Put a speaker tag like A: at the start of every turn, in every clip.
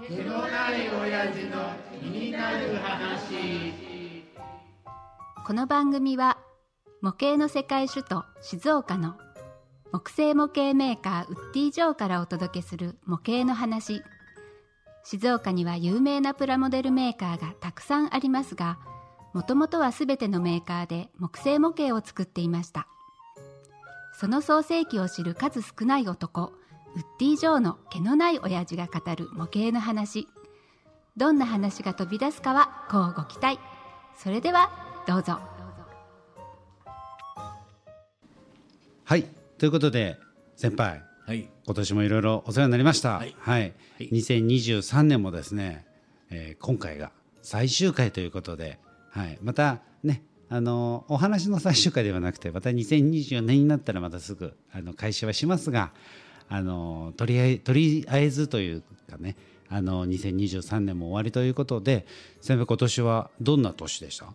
A: 毛のない親父の気になる話
B: この番組は模型の世界首都静岡の木製模型メーカーウッディ・ジョーからお届けする模型の話。静岡には有名なプラモデルメーカーがたくさんありますがもともとは全てのメーカーで木製模型を作っていました。その創世記を知る数少ない男ウッディ・ジョーの毛のない親父が語る模型の話。どんな話が飛び出すかはこうご期待。それではどうぞ。
C: はい。ということで先輩。
D: はい、
C: 今年もいろいろお世話になりました。は
D: はい。い。
C: はい、2023年もですね、えー今回が最終回ということで、はい、またね、あのお話の最終回ではなくて、また2024年になったらまたすぐあの開始はしますが、あのとりあえとりあえずというかね、あの2023年も終わりということで、先輩今年はどんな年でした？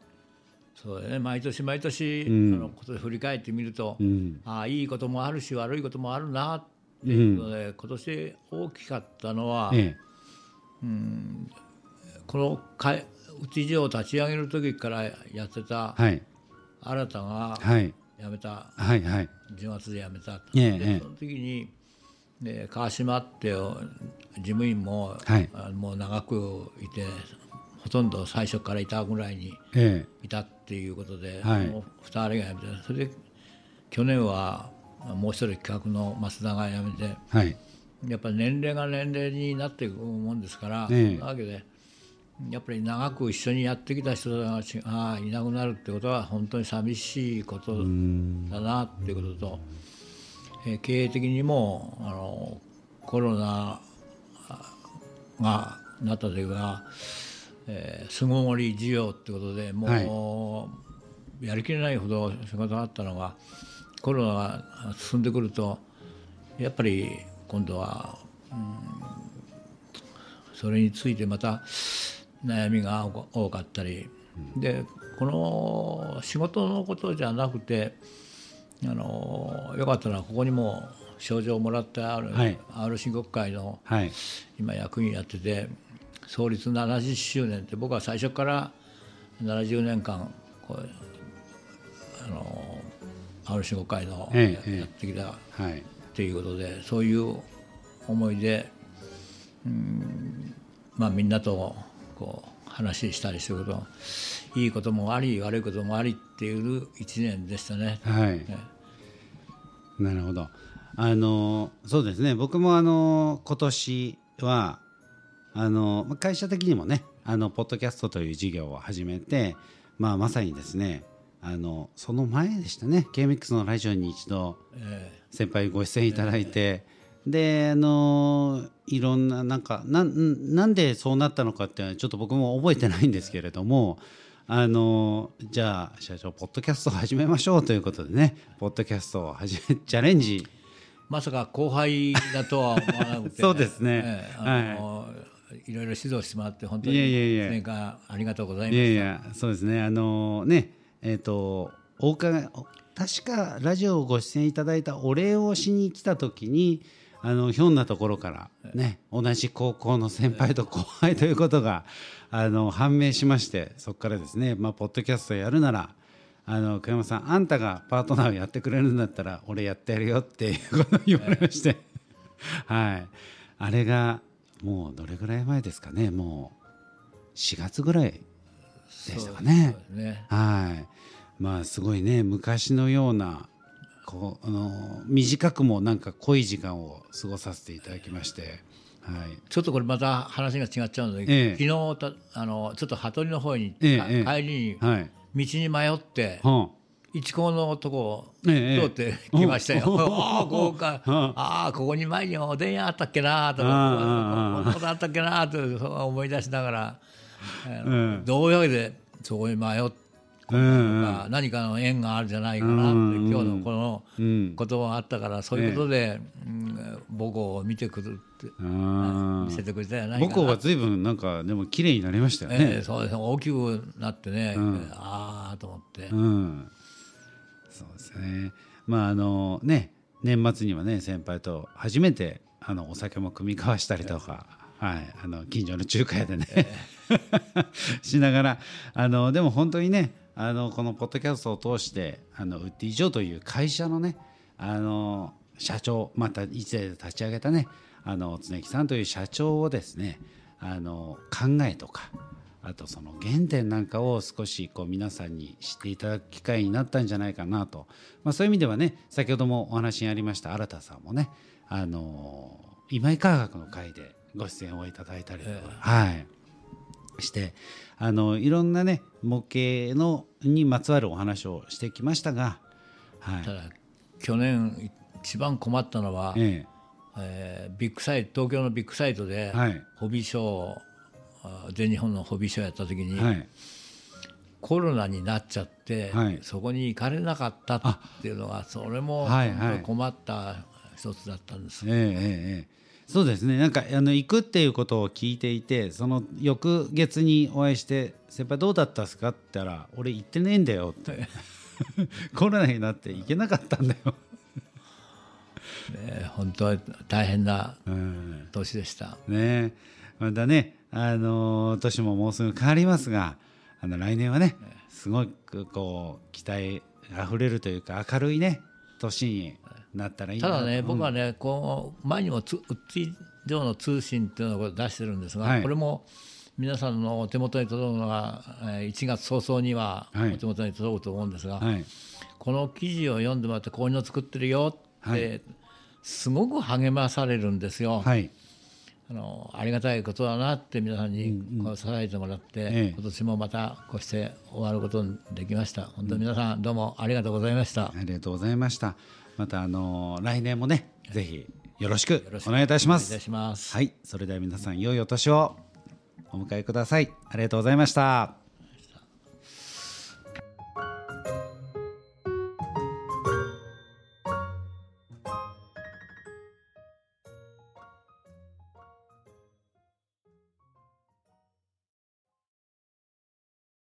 D: そうだね、毎年毎年、
C: ん。
D: あの今年振り返ってみると、
C: ん。
D: ああいいこともあるし悪いこともあるなっていうので、今年大きかったのは、
C: え
D: このかい内地を立ち上げる時からやってた
C: え、はい。
D: 新たが
C: はい。
D: 辞めた、
C: はいはい。
D: 10月で辞めた、
C: え。
D: その時に、ね、川島って事務員も、
C: はい。
D: あのもう長くいてほとんど最初からいたぐらいに。
C: え
D: いたっていうことで、
C: はい。
D: もう2人が辞めてそれで去年はもう一人企画の増田が辞めて
C: えはい。
D: やっぱり年齢が年齢になっていくもんですから、
C: ええ。
D: なわけでやっぱり長く一緒にやってきた人がいなくなるってことは本当に寂しいことだなっていうことと、えー経営的にもあのコロナがなった時は、えー巣ごもり需要ってことでもう、やりきれないほど仕事があったのがコロナが進んでくるとやっぱり今度は、うんそれについてまた悩みが多かったり、でこの仕事のことじゃなくてあのよかったらここにも賞状をもらってある、
C: はい。
D: RC 国会の
C: はい。
D: 今役員やってて創立70周年って僕は最初から70年間こうあの RC 国会のやってきた
C: はい。
D: っていうことでそういう思いで、うんまあ、みんなとこう話したりすることいいこともあり悪いこともありっていう一年でしたね。
C: はい
D: ね
C: なるほど。あのそうですね。僕もあの今年はあのまあ会社的にもね、あのポッドキャストという事業を始めて、まあまさにですね、あのその前でしたね。KMX のラジオに一度
D: え
C: 先輩ご出演いただいて、であのいろんななんかなんなんでそうなったのかっていうのはちょっと僕も覚えてないんですけれども。あのじゃあ社長ポッドキャストを始めましょうということでねポッドキャストを始めチャレンジ。
D: まさか後輩だとは思わなくて
C: そうですね。
D: ええあのい。ろいろ指導してもらって本当に
C: いやいやいや。
D: 1年間ありがとうございま
C: い
D: した。
C: やいやそうですね。あのねえっ、とお伺いお確かラジオをご出演いただいたお礼をしに来た時にあのひょんなところからね同じ高校の先輩と後輩 ということがあの判明しましてそこからですねまあポッドキャストやるならあの久山さんあんたがパートナーをやってくれるんだったら俺やってやるよっていうことを言われまして、はいあれがもうどれぐらい前ですかねもう4月ぐらいでしたかね。
D: ね
C: はい。まあすごいね昔のようなこうあの短くもなんか濃い時間を過ごさせていただきまして、はい。
D: ちょっとこれまた話が違っちゃうので、
C: ええ
D: 昨日たあのちょっと羽鳥の方に、か
C: ええええ
D: 帰りに
C: はい。
D: 道に迷って、
C: は
D: 一高のとこ通ってきましたよ。
C: うん
D: ああここか、
C: うん
D: ああここに前におでん屋あったっけなとか、こんなことあったっけなと思い出しながら、どういうわけでそこに迷って。
C: うんうん。
D: か何かの縁があるんじゃないかなって、
C: うん。
D: 今日のこの
C: うん。
D: 言葉があったからそういうことで、うん。母校を見てくるって
C: あ
D: 見せてくれたじゃないかな
C: 母校は随分なんかでも綺麗になりましたよ
D: ええ
C: ね。
D: そうですね。大きくなってね、
C: ん。
D: ああと思って、
C: うん。そうですね。まああのね年末にはね先輩と初めてあのお酒も酌み交わしたりとか、はい、あの近所の中華屋でね、しながらあのでも本当にねあのこのポッドキャストを通してあのウッディ・ジョーという会社のねあの社長また一で立ち上げたねあの常木さんという社長をですねあの考えとかあとその原点なんかを少しこう皆さんに知っていただく機会になったんじゃないかなと、まあ、そういう意味ではね先ほどもお話にありました新田さんもねあの今井科学の会でご出演をいただいたりとか、はいしてあのいろんなね模型のにまつわるお話をしてきましたが、はい。
D: ただ去年一番困ったのは、
C: え
D: え。ービッグサイト東京のビッグサイトで、
C: はい。
D: ホビーショー全日本のホビーショーやった時に、
C: えはい。
D: コロナになっちゃって、
C: はい。
D: そこに行かれなかったっていうのがそれも困った一つだったんです、
C: ええええええそうですねなんかあの行くっていうことを聞いていてその翌月にお会いして「先輩どうだったっすか?」って言ったら「俺行ってねえんだよ」ってコロナになって行けなかったんだよ。
D: えー本当に大変な
C: うん
D: 年でした。
C: ねまたねあの年ももうすぐ変わりますがあの来年はねすごくこう期待あふれるというか明るいね年になったらいいな
D: ただね、
C: うん。
D: 僕はね、こう前にもつウッディ上の通信っていうのを出してるんですが、
C: はい。
D: これも皆さんのお手元に届くのがえー1月早々には
C: はい。
D: お手元に届くと思うんですが、
C: はい。
D: この記事を読んでもらってこういうの作ってるよって、
C: はい。
D: すごく励まされるんですよ。
C: はい。
D: あのありがたいことだなって皆さんにこう支えてもらって、
C: ええ。
D: 今年もまたこうして終わることにできました。本当に皆さんどうもありがとうございました、
C: ありがとうございましたまたあの来年もねぜひよ
D: ろしく
C: お願いいたします。
D: お願いいたします。
C: はい。それでは皆さん良いお年を。お迎えください。ありがとうございました